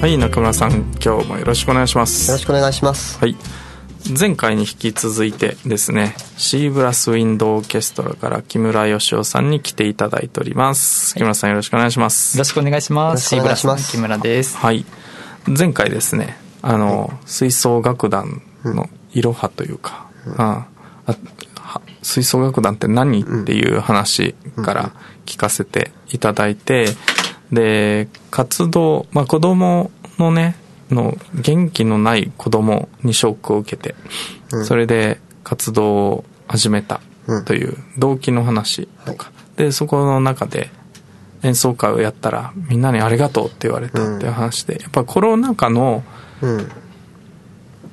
はい中村さん今日もよろしくお願いします。よろしくお願いします。はい。前回に引き続いてですねシーブラスウィンドオーケストラから木村義雄さんに来ていただいております。木村さんよろしくお願いします。よろしくお願いします。シーブラスの木村です。はい。前回ですねあの吹奏楽団のいろはというか、ああは吹奏楽団って何っていう話から聞かせていただいてで活動、まあ、子供のねの元気のない子供にショックを受けて、それで活動を始めたという動機の話とか、でそこの中で演奏会をやったらみんなにありがとうって言われたっていう話で、やっぱコロナ禍のうん。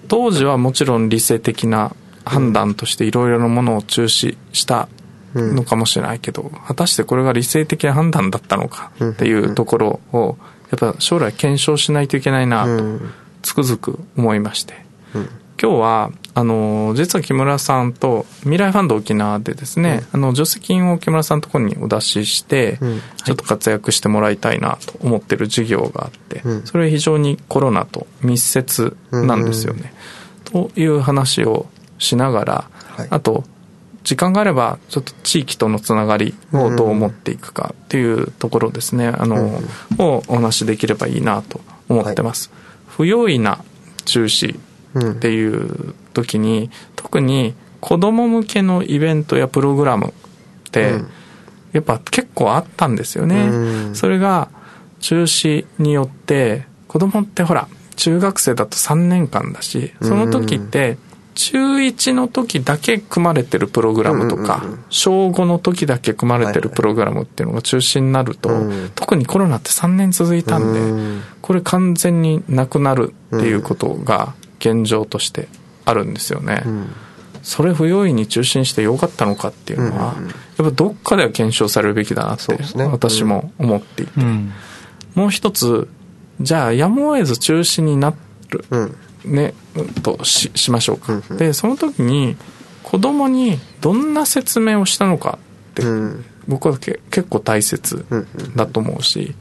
当時はもちろん理性的な判断としていろいろなものを中止したのかもしれないけど、果たしてこれが理性的な判断だったのかっていうところをやっぱ将来検証しないといけないなとつくづく思いまして、今日はあの実は木村さんと未来ファンド沖縄でですね、あの助成金を木村さんのところにお出しして、ちょっと活躍してもらいたいなと思ってる事業があって、それは非常にコロナと密接なんですよね。という話をしながら、はい。あと時間があればちょっと地域とのつながりをどう持っていくかっていうところですね、あの、をお話しできればいいなと思ってます。不用意な中止っていう時に、特に子供向けのイベントやプログラムって、やっぱ結構あったんですよね。うん。それが中止によって子供ってほら中学生だと3年間だしその時って中1の時だけ組まれてるプログラムとか小5の時だけ組まれてるプログラムっていうのが中止になるとうん特にコロナって3年続いたんうん。でこれ完全になくなるっていうことが現状としてあるんですよね。それ不用意に中心してよかったのかっていうのは、やっぱどっかでは検証されるべきだなって私も思っていて、うん。もう一つじゃあやむを得ず中止になる、うんねうんとししましょうか、でその時に子供にどんな説明をしたのかって、うん。僕はけ結構大切だと思うし、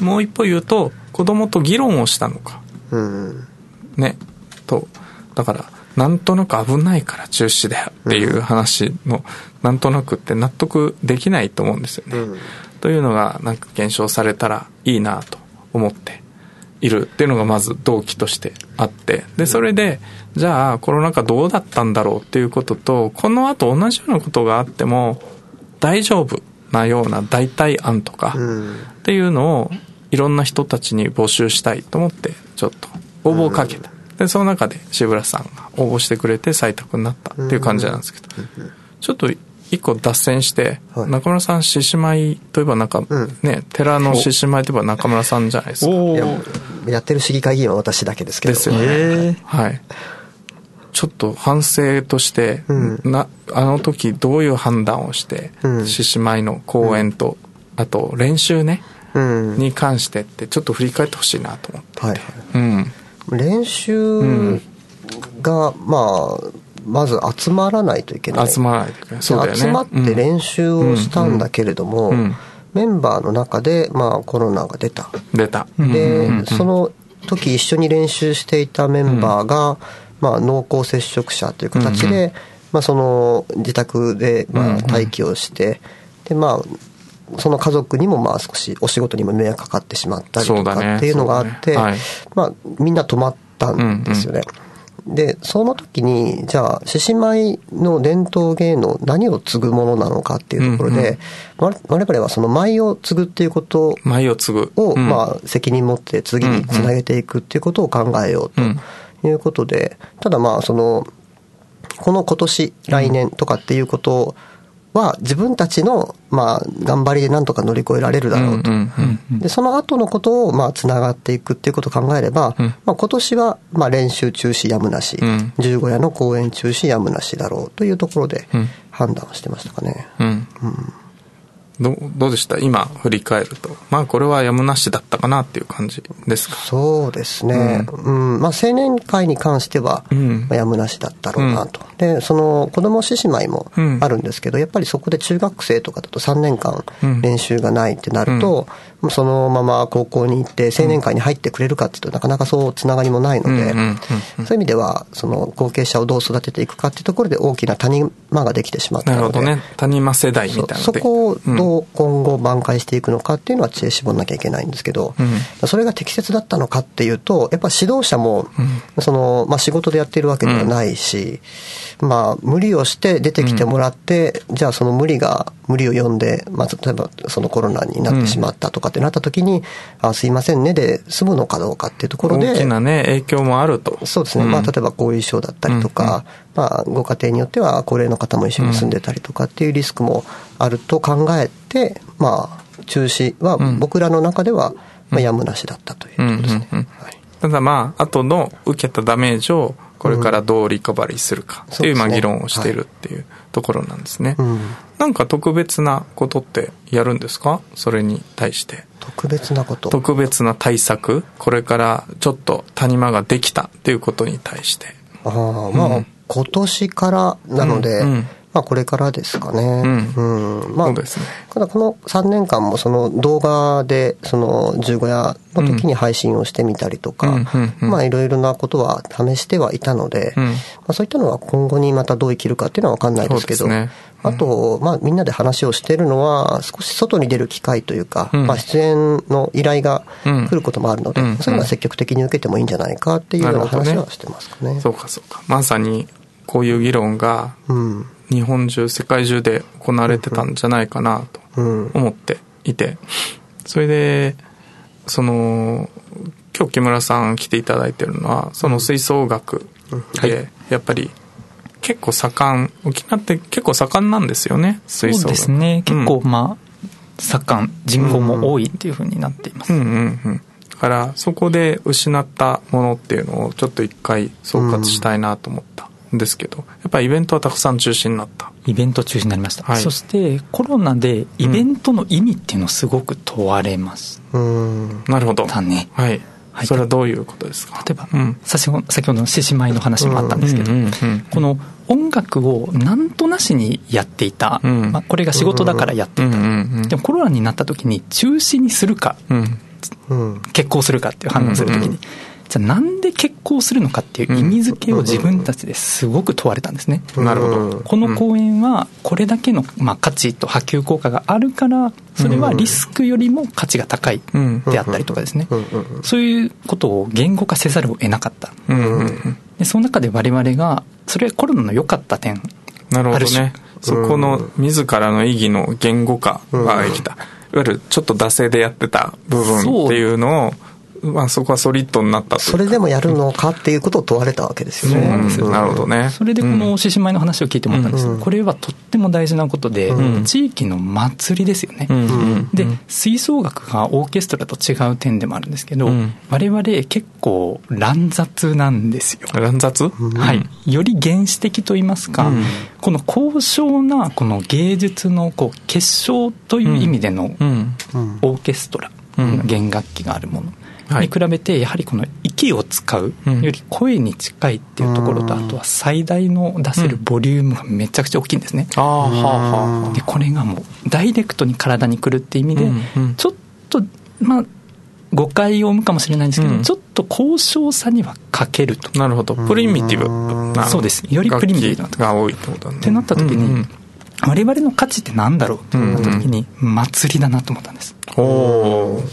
もう一歩言うと子供と議論をしたのか。うん。ねとだからなんとなく危ないから中止だよっていう話の、なんとなくって納得できないと思うんですよね、うん。というのがなんか検証されたらいいなと思っているっていうのがまず動機としてあってでそれでじゃあコロナ禍どうだったんだろうっていうこととこの後同じようなことがあっても大丈夫なような代替案とかうんっていうのをいろんな人たちに募集したいと思ってちょっと応募をかけた、でその中で渋谷さんが応募してくれて採択になったっていう感じなんですけど、ちょっと一個脱線して、はい。中村さん獅子舞といえばなんか、ん。ね寺の獅子舞といえば中村さんじゃないですかややってる市議会議員は私だけですけど。ですよね、えはい。ちょっと反省として、うん。なあの時どういう判断をしてうん。獅子舞の公演と、あと練習ね、うん。に関してってちょっと振り返ってほしいなと思って、はいうん。練習がまあまず集まらないといけない。集まらないといけない。そうだよね。集まって練習をしたんだけれども、うん。うんメンバーの中で、まあ、コロナが出た、出た、で、その時一緒に練習していたメンバーが、まあ、濃厚接触者という形で、まあ、その自宅で、まあ、待機をして、でまあその家族にもまあ少しお仕事にも迷惑かかってしまったりとかっていうのがあって、そうだね。はいまあ、みんな止まったんですよね。でその時にじゃあ獅子舞の伝統芸能何を継ぐものなのかっていうところで、我我々はその舞を継ぐっていうこと舞を継ぐ。を、うん。まあ、責任持って次につなげていくっていうことを考えようということで、ただまあそのこの今年来年とかっていうことは自分たちの、まあ、頑張りでなんとか乗り越えられるだろうと。で、その後のことを、まあ、つながっていくっていうことを考えれば、まあ、今年は、まあ、練習中止やむなし、十五夜の公演中止やむなしだろうというところで判断してましたかね。うんどどうでした？今振り返ると。まあこれはやむなしだったかなっていう感じですか？そうですね、うん、うん、まあ、青年会に関しては、まあ、やむなしだったろうなと、うん、でその子供獅子舞もあるんですけど、やっぱりそこで中学生とかだと3年間練習がないってなると、そのまま高校に行って青年会に入ってくれるかっていうとなかなかそうつながりもないので、そういう意味ではその後継者をどう育てていくかっていうところで大きな谷間ができてしまったので。なるほどね。谷間世代みたいなそこをどう今後挽回していくのかっていうのは知恵絞んなきゃいけないんですけど、うん、それが適切だったのかっていうとやっぱ指導者も、そのまあ、仕事でやっているわけではないし、まあ、無理をして出てきてもらって、じゃあその無理が無理を読んで、まあ、例えばそのコロナになってしまったとかってなった時に、あすいませんねで済むのかどうかっていうところで大きなね影響もあると。そうですね、まあ、例えば後遺症だったりとか、まあ、ご家庭によっては高齢の方も一緒に住んでたりとかっていうリスクもあると考えて、まあ、中止は僕らの中では、まあ、やむなしだったということですね。ただまあ、後の受けたダメージをこれからどうリカバリーするかっていう、まあ議論をしているっていうところなんですね。なんか特別なことってやるんですか？それに対して。特別なこと？特別な対策？これからちょっと谷間ができたっていうことに対して。ああ、まあ、今年からなので、まあ、これからですかね。うん。うん、まあ、ね。ただこの3年間もその動画で、その十五夜の時に配信をしてみたりとか、まあいろいろなことは試してはいたので、うん、まあそういったのは今後にまたどう生きるかっていうのは分かんないですけど、ね。うん、あと、まあみんなで話をしてるのは、少し外に出る機会というか、うん、まあ出演の依頼が来ることもあるので、そういうのは積極的に受けてもいいんじゃないかっていうような話はしてますかね。ね。そうかそうか。まさにこういう議論が、日本中世界中で行われてたんじゃないかなと思っていて。それでその今日木村さん来ていただいてるのはその吹奏楽でやっぱり結構盛ん沖縄って結構盛んなんですよね吹奏楽。そうですね。結構まあ、盛ん人口も多いっていうふうになっています、うん。うん。うん。だからそこで失ったものっていうのをちょっと一回総括したいなと思ったですけど、やっぱりイベントはたくさん中止になった。イベント中止になりました。はい、そしてコロナでイベントの意味っていうのをすごく問われます。うん、なるほど。だね。はい。はい、それはどういうことですか？例えば、うん、先ほどの獅子舞の話もあったんですけど、この音楽をなんとなしにやっていた、うん、まあ、これが仕事だからやっていた、でもコロナになった時に中止にするか、うん、決行するかっていう判断する時に、じゃあなんで結婚するのかっていう意味付けを自分たちですごく問われたんですね。なるほど。この公演はこれだけの、まあ、価値と波及効果があるからそれはリスクよりも価値が高いであったりとかですね。そういうことを言語化せざるを得なかった。でその中で我々がそれはコロナの良かった点なるほどね。そこの自らの意義の言語化ができた。いわゆるちょっと惰性でやってた部分っていうのをまあ、そこはソリッドになったそれでもやるのかっていうことを問われたわけですよね。そうなんですよ。なるほどね。それでこの獅子舞の話を聞いてもらったんですうん、これはとっても大事なことで、うん、地域の祭りですよね。うん、で、吹奏楽がオーケストラと違う点でもあるんですけど、我々結構乱雑なんですよ。乱雑？はい。より原始的と言いますか、この高尚なこの芸術のこう結晶という意味でのオーケストラ、弦楽器があるもの。に比べてやはりこの息を使うより声に近いっていうところとあとは最大の出せるボリュームがめちゃくちゃ大きいんですね。でこれがもうダイレクトに体にくるっていう意味でちょっとまあ誤解を生むかもしれないんですけど、うん、ちょっと高尚さには欠けると。なるほど。プリミティブそうです。よりプリミティブなが多いってことね。ってなった時に、うんうん、我々の価値って何だろうってなった時に、祭りだなと思ったんです。おお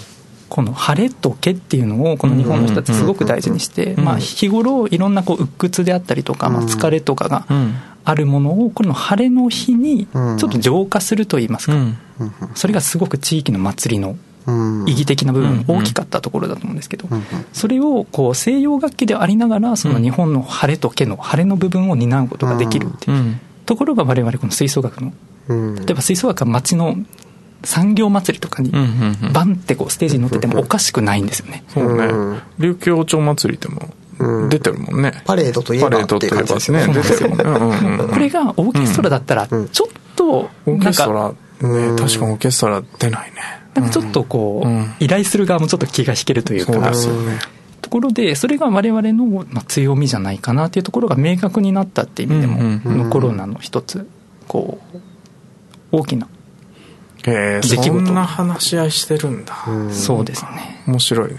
この晴れとけっていうのをこの日本の人たちすごく大事にして、まあ、日頃いろんなこう鬱屈であったりとか、まあ、疲れとかがあるものをこの晴れの日にちょっと浄化するといいますか、それがすごく地域の祭りの意義的な部分大きかったところだと思うんですけど、それをこう西洋楽器でありながらその日本の晴れとけの晴れの部分を担うことができるっていうところが我々この吹奏楽の例えば吹奏楽は街の産業祭りとかにバンってこうステージに乗っててもおかしくないんですよね、そうね。琉球王朝祭りでも出てるもんね、パレードといえばっていう感じですね。出てるもんね、これがオーケストラだったらちょっとオーケストラね確かオーケストラ出ないね。なんかちょっとこう、依頼する側もちょっと気が引けるというかそうですよね。ところでそれが我々のまあ強みじゃないかなっていうところが明確になったっていう意味でも、うんうんコロナの一つこう大きな、えー、出来事。そんな話し合いしてるんだ、そうですね、面白いね。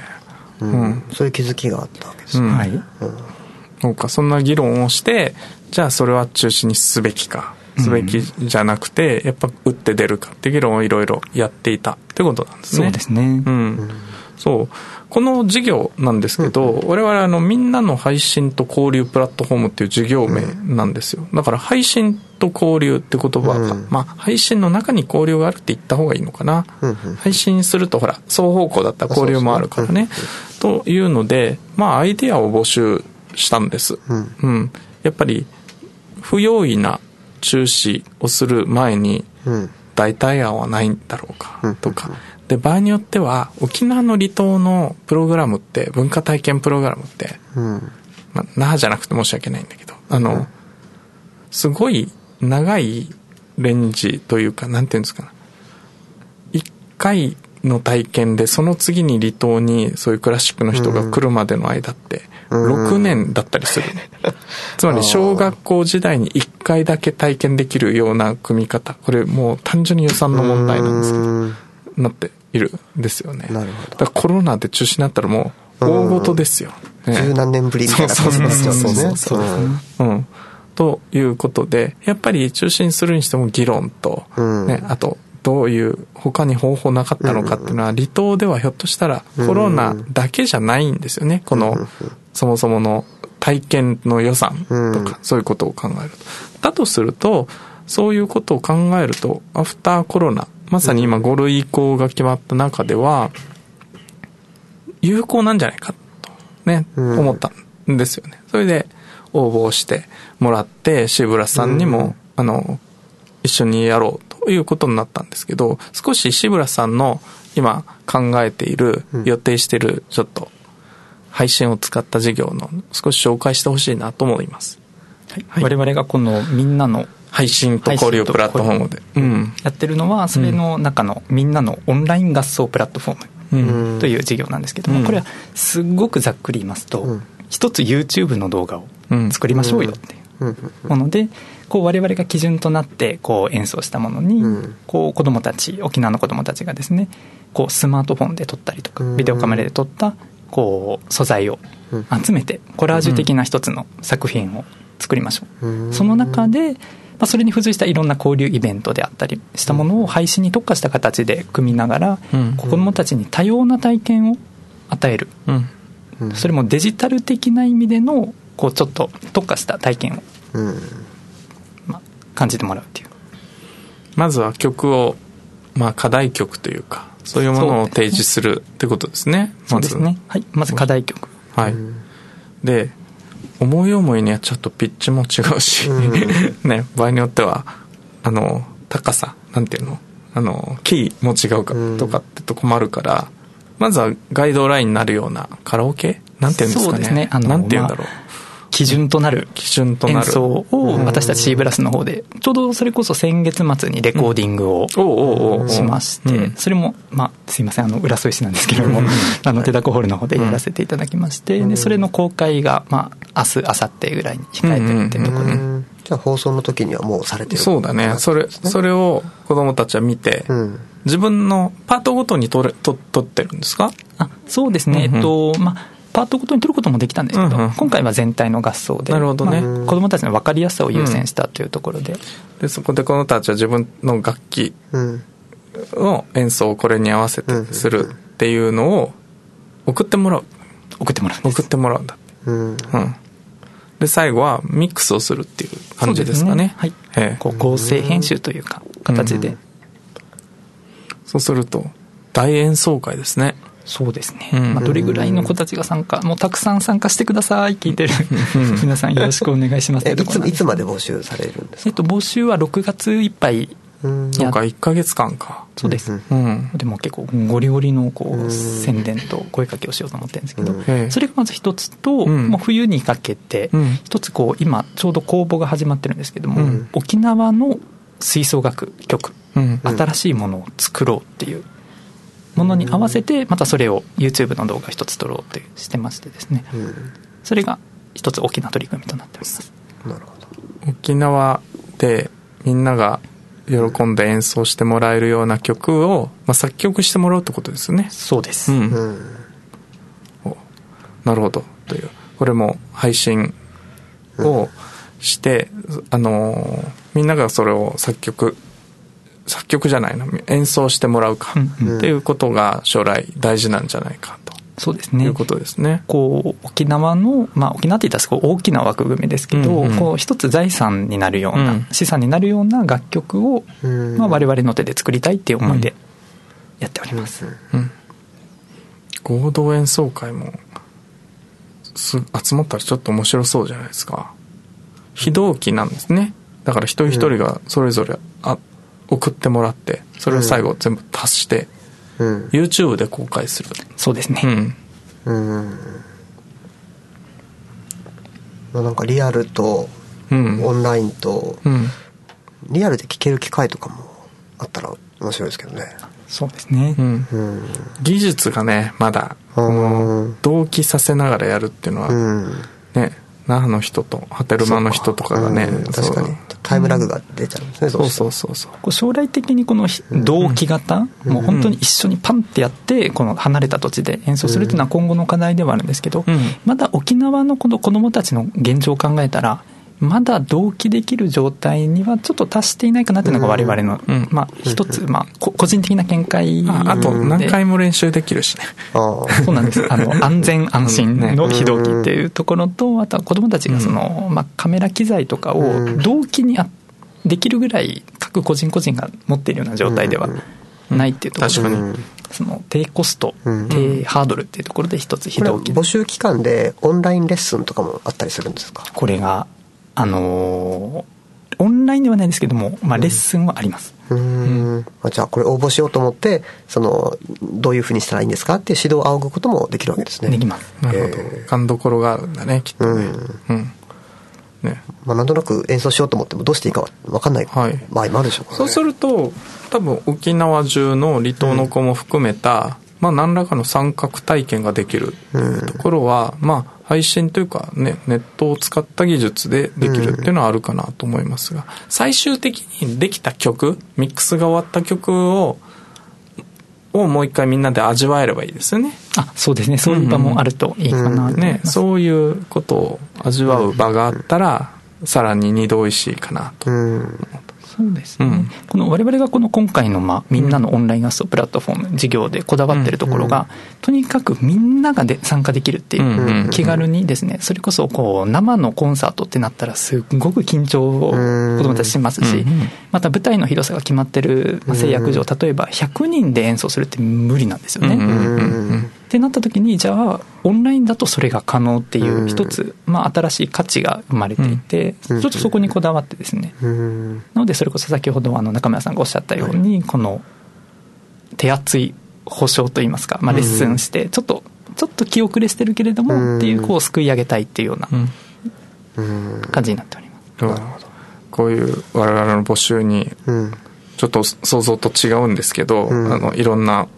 うん。そういう気づきがあったわけですね、うん。はい。そうかそんな議論をしてじゃあそれは中止にすべきか。すべきじゃなくて、やっぱ打って出るかっていう議論をいろいろやっていたってことなんですね。そうですね、うん、そう。この事業なんですけど、我々あのみんなの配信と交流プラットフォームっていう事業名なんですよ。だから配信と交流って言葉が、うん。まあ配信の中に交流があるって言った方がいいのかな、配信するとほら双方向だったら交流もあるからね。というのでまあアイデアを募集したんです、うん。うん、やっぱり不用意な中止をする前にうん代替案はないんだろうかうんとか。で場合によっては沖縄の離島のプログラムって文化体験プログラムって、うん。まあ、那覇じゃなくて申し訳ないんだけどあのすごい長いレンジというかなんていうんですかな。1回の体験でその次に離島にそういうクラシックの人が来るまでの間ってうん6年だったりする、つまり小学校時代に1回だけ体験できるような組み方。これもう単純に予算の問題なんですけどうん。なっているんですよね。なるほど。だからコロナで中止になったらもう大事ですよ、ね。十何年ぶりみたいな感じになっちゃう。んですね。そうそうそうそう。うん、ということでやっぱり中心するにしても議論と、うん。ね、あとどういう他に方法なかったのかっていうのは離島ではひょっとしたらコロナだけじゃないんですよねこのそもそもの体験の予算とかそういうことを考えると。だとするとそういうことを考えるとアフターコロナまさに今5類移行が決まった中では有効なんじゃないかとね、うん。思ったんですよね。それで応募してもらってシーブラスさんにも、あの一緒にやろうということになったんですけど少しシーブラスさんの今考えている、うん。予定しているちょっと配信を使った事業の少し紹介してほしいなと思います。はい。我々がこのみんなの配信と交流プラットフォームで。うん。やってるのはそれの中のみんなのオンライン合奏プラットフォームうん。という事業なんですけども、うん。これはすごくざっくり言いますと、うん。一つ YouTube の動画をうん。作りましょうよっていううん。ものでこう我々が基準となってこう演奏したものに、うん。こう子どもたち沖縄の子どもたちがですねこうスマートフォンで撮ったりとかうん。ビデオカメラで撮ったこう素材をうん。集めてコラージュ的な一つの作品を作りましょう、うん。その中で、まあ、それに付随したいろんな交流イベントであったりしたものを配信に特化した形で組みながら、うん。子どもたちに多様な体験を与える。それもデジタル的な意味でのこうちょっと特化した体験を、感じてもらうっていう。まずは曲を、まあ、課題曲というかそういうものを提示するってことですね。そうですね、は。い、まず課題曲。はい、で思い思いにやっちゃうとピッチも違うし、ね場合によってはあの高さなんていうのあのキーも違うかとかってとこもあるから、まずはガイドラインになるようなカラオケ？なんていうんですかね。そうですね。あのなんていうんだろう、基準となる基準となる演奏を私たち C ブラスの方でちょうどそれこそ先月末にレコーディングをしまして、うん。それも、まあ、すいませんあの浦添市なんですけれども、あの手だこホールの方でやらせていただきまして、でそれの公開が、まあ、明日明後日ぐらいに控えてるっていうところ。で、うんじゃあ放送の時にはもうされてるそうだね。それそれを子供たちは見て、うん。自分のパートごとに撮れ撮撮ってるんですか？あそうですね、えっとまあパートごとに取ることもできたんですけど、うんうん。今回は全体の合奏でなるほどね。まあ子どもたちの分かりやすさを優先したというところで、でそこで子供たちは自分の楽器うんの演奏をこれに合わせてするっていうのを送ってもらう。送ってもらう送ってもらうんだうん。うん。で最後はミックスをするっていう感じですかね。はい。ええ。こう合成編集というか形で、うん。そうすると大演奏会ですねそうですね、うん。まあ、どれぐらいの子たちが参加もうたくさん参加してください聞いてるうん。皆さんよろしくお願いします。いついつまで募集されるんですか？えっと、募集は6月いっぱいそうか1か月間か。そうです、うん、でも結構ゴリゴリのこう宣伝と声かけをしようと思ってるんですけど、それがまず一つと、もう冬にかけて一つこう今ちょうど公募が始まってるんですけども、沖縄の吹奏楽曲、新しいものを作ろうっていうものに合わせてまたそれを YouTube の動画一つ撮ろうってしてましてですね、それが一つ大きな取り組みとなっております。なるほど。沖縄でみんなが喜んで演奏してもらえるような曲を、まあ、作曲してもらうってことですね。そうです、うん、なるほど。という。これも配信をして、あのみんながそれを作曲作曲じゃないの演奏してもらうかっていうことが将来大事なんじゃないかと。そうですね。いうことですね。こう、沖縄の、まあ沖縄って言ったら大きな枠組みですけど、うんうん、こう一つ財産になるような、うん、資産になるような楽曲を、うん、まあ我々の手で作りたいっていう思いでやっております。うん、合同演奏会もす集まったらちょっと面白そうじゃないですか。非同期なんですね。だから一人一人がそれぞれあ送ってもらってそれを最後全部足して、うん、YouTube で公開する。そうですね。うん、うん。まあ、なんかリアルとオンラインと、うん、リアルで聴ける機会とかもあったら面白いですけどね。そうですね、うん、技術がねまだ同期させながらやるっていうのは、ね那覇の人と波照間の人とかがね、確かに。タイムラグが出ちゃうんですね、そうそうそう。そう将来的にこの同期型、もう本当に一緒にパンってやってこの離れた土地で演奏するっていうのは今後の課題ではあるんですけど、まだ沖縄のこの子どもたちの現状を考えたらまだ同期できる状態にはちょっと達していないかなというのが我々の、うん、まあ一つ、まあ個人的な見解ああと何回も練習できるし。ね。そうなんです。あの、安全安心の非同期っていうところと、あとは子供たちがその、まあカメラ機材とかを同期にあできるぐらい各個人個人が持っているような状態ではないっていうところで、確かに。その低コスト、低ハードルっていうところで一つ非同期募集期間でオンラインレッスンとかもあったりするんですか？これがあのオンラインではないですけども、まあ、レッスンはあります。うん、うん、じゃあこれ応募しようと思ってそのどういうふうにしたらいいんですかっていう指導を仰ぐこともできるわけですね。できます。なるほど。勘どころがあるんだねきっとね、うん、うん。ね。まあ、なんとなく演奏しようと思ってもどうしていいか分かんない場合もあるでしょうか、ね、そうすると多分沖縄中の離島の子も含めた、まあ、何らかの参画体験ができるところは、うん、まあ配信というかねネットを使った技術でできるっていうのはあるかなと思いますが、最終的にできた曲ミックスが終わった曲ををもう一回みんなで味わえればいいですよね。あそうですね。そういう場もあるといいかな、うん。うん、ねそういうことを味わう場があったら、さらに二度おいしいかなと思ってそうですね、うん、この我々がこの今回の、まあ、みんなのオンライン合奏プラットフォーム事業でこだわってるところが、とにかくみんながで参加できるっていう、気軽にですねそれこそこう生のコンサートってなったらすごく緊張を子どもたちしますし、また舞台の広さが決まってる制約上例えば100人で演奏するって無理なんですよね。ってなった時にじゃあオンラインだとそれが可能っていう一つ、まあ、新しい価値が生まれていて、ちょっとそこにこだわってですね、なのでそれこそ先ほどあの中村さんがおっしゃったように、この手厚い保証といいますか、まあ、レッスンしてちょっとちょっと気遅れしてるけれどもっていうこうすくい上げたいっていうような感じになっております。なるほど。こういう我々の募集にちょっと想像と違うんですけど、あのいろんな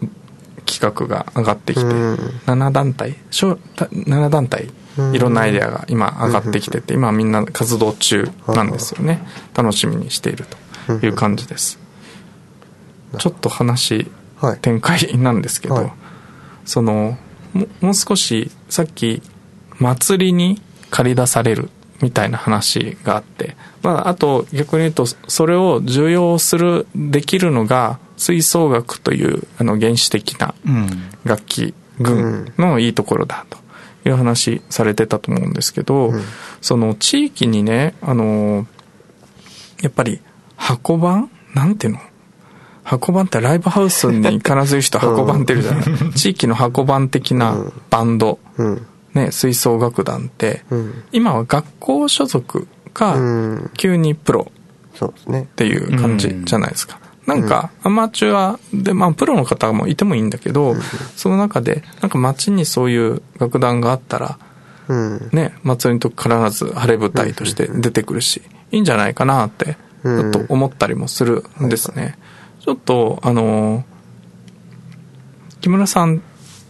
企画が上がってきて、うん、7団体？7団体？いろんなアイデアが今上がってきてて今みんな活動中なんですよね。楽しみにしているという感じです。ちょっと話展開なんですけど、はい、そのもう少しさっき祭りに借り出されるみたいな話があって、まあ、あと逆に言うとそれを受容するできるのが吹奏楽というあの原始的な楽器群のいいところだという話されてたと思うんですけど、うん、その地域にねあのやっぱり箱番なんていうの？箱番ってライブハウスに必ずいる人箱番っているじゃない、うん、地域の箱番的なバンド、うん、ね、吹奏楽団って、今は学校所属か、急にプロそうですね。っていう感じじゃないですか。なんか、アマチュアで、まあ、プロの方もいてもいいんだけど、その中で、なんか街にそういう楽団があったら、ね、祭りの時必ず晴れ舞台として出てくるし、いいんじゃないかなって、ちょっと思ったりもするんですね。ちょっと、あの、木村さん、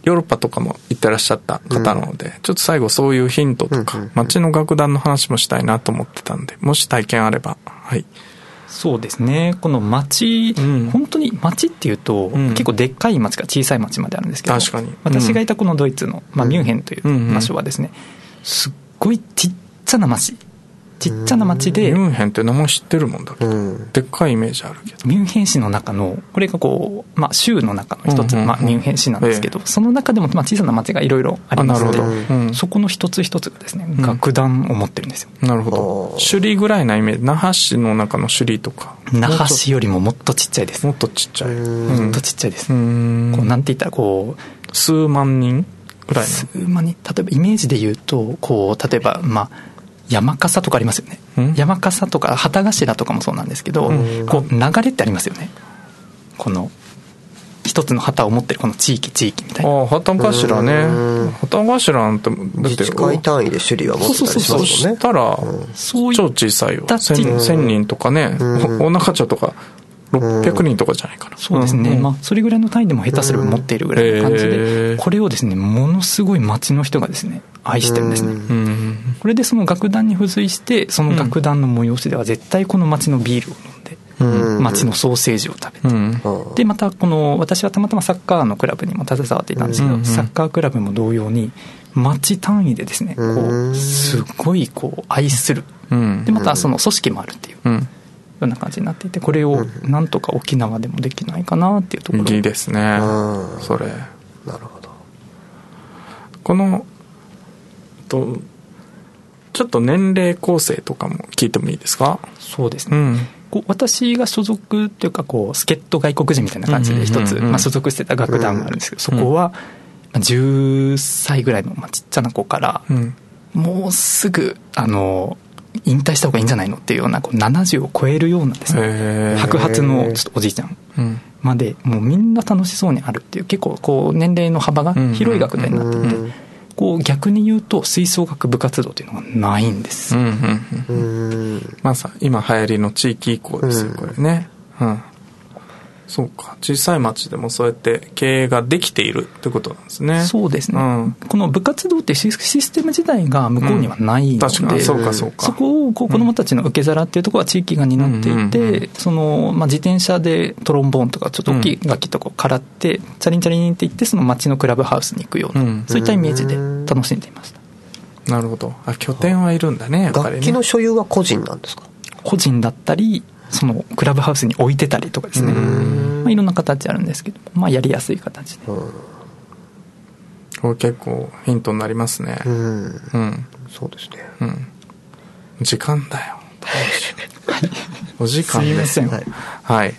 ヨーロッパとかも行ってらっしゃった方なので、ちょっと最後そういうヒントとか、街の楽団の話もしたいなと思ってたんで、もし体験あれば、はい。そうですね。この町、うん、本当に町っていうと、うん、結構でっかい町から小さい町まであるんですけど確かに、私がいたこのドイツの、まあ、ミュンヘンという場所はですね、すっごいちっちゃな町ちっちゃな町でミュンヘンって名前知ってるもんだけど、うん、でっかいイメージあるけど。ミュンヘン市の中のこれがこう、まあ、州の中の一つ、まあ、ミュンヘン市なんですけど、ええ、その中でも、まあ、小さな町がいろいろありまして、うん、そこの一つ一つがですね、楽団を持ってるんですよ。なるほど。首里ぐらいなイメージ。那覇市の中の首里とか。那覇市よりももっとちっちゃいです。もっとちっちゃい。もっとちっちゃいです。こうなんて言ったらこう数万人ぐらい数万人。例えばイメージで言うとこう例えばまあ山笠とかありますよね。山笠とか旗頭とかもそうなんですけど、こう流れってありますよね。この一つの旗を持ってるこの地域地域みたいな。ああ旗頭ね。旗頭なんてだって自治会単位で首里は持ってたりしますもんね。そしたら、超小さいよ。1000人とかね。大中町とか600人とかじゃないかな、そうですね、まあ、それぐらいの単位でも下手すれば持っているぐらいの感じで、これをですねものすごい町の人がですね愛してるんですね、これでその楽団に付随してその楽団の催しでは絶対この町のビールを飲んで、町のソーセージを食べて、でまたこの私はたまたまサッカーのクラブにも携わっていたんですけど、サッカークラブも同様に町単位でですねこうすごいこう愛する、でまたその組織もあるっていう、ような感じになっていてこれをなんとか沖縄でもできないかなっていうところ。いいですね。それ。なるほど。このとちょっと年齢構成とかも聞いてもいいですか？そうですね、うん、こう私が所属っていうかこう助っ人外国人みたいな感じで一つ、まあ、所属してた楽団があるんですけど、そこは10歳ぐらいの、まあ、ちっちゃな子から、もうすぐあの引退した方がいいんじゃないの？っていうようなこう70を超えるようなですね白髪のちょっとおじいちゃん。までもうみんな楽しそうにあるっていう結構こう年齢の幅が広い学年になっていて。こう逆に言うと吹奏楽部活動っていうのがないんです、うんうんうん、まさ今流行りの地域移行ですよこれね、うん、そうか。小さい町でもそうやって経営ができているってことなんですね。そうですね、うん、この部活動ってシステム自体が向こうにはないので、うん、そうかそうか。そこをこう子どもたちの受け皿っていうところは地域が担っていて、その、まあ、自転車でトロンボーンとかちょっと大きい楽器とかをからって、チャリンチャリンっていってその町のクラブハウスに行くような、そういったイメージで楽しんでいました。なるほど。あ拠点はいるんだねやっぱりね。楽器の所有は個人なんですか？個人だったりそのクラブハウスに置いてたりとかですね、まあ、いろんな形あるんですけど、まあ、やりやすい形で、これ結構ヒントになりますね。うん、うん、そうですね、うん、時間だよ。お時間ですよ。はい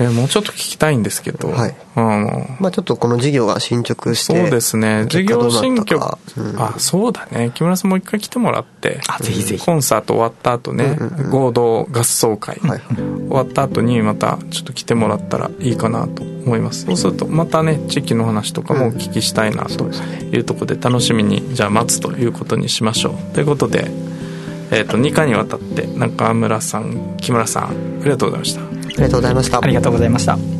えもうちょっと聞きたいんですけど、はい、あのまあちょっとこの事業が進捗してそうですね。事業進捗、うん、あそうだね。木村さんもう一回来てもらってあぜひぜひ。コンサート終わった後ね、うんうんうん、合同合奏会、はい、終わった後にまたちょっと来てもらったらいいかなと思います。そうするとまたね地域の話とかもお聞きしたいなというところで楽しみにじゃあ待つということにしましょう。ということでえーと、と2回にわたって中村さん木村さんありがとうございましたりがとうございました。ありがとうございました。